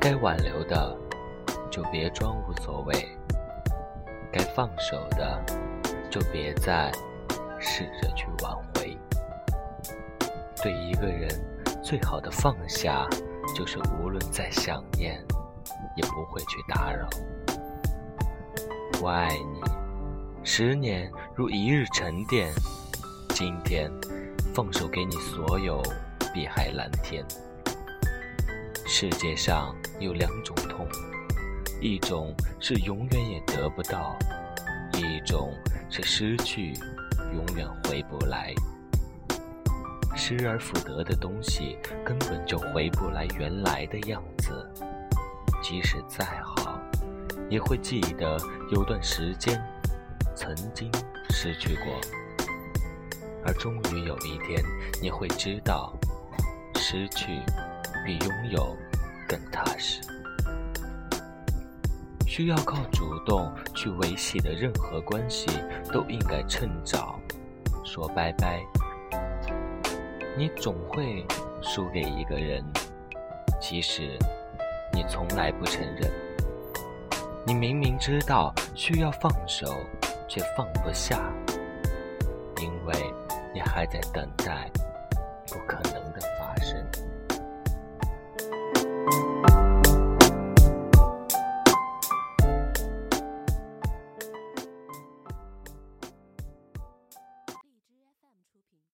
该挽留的，就别装无所谓；该放手的，就别再试着去挽回。对一个人，最好的放下，就是无论再想念，也不会去打扰。我爱你，十年如一日沉淀。今天，放手给你所有碧海蓝天。世界上有两种痛，一种是永远也得不到，一种是失去，永远回不来。失而复得的东西根本就回不来原来的样子，即使再好，也会记得有段时间曾经失去过。而终于有一天，你会知道，失去比拥有更踏实。需要靠主动去维系的任何关系，都应该趁早说拜拜。你总会输给一个人，即使你从来不承认。你明明知道需要放手，却放不下，因为。你还在等待。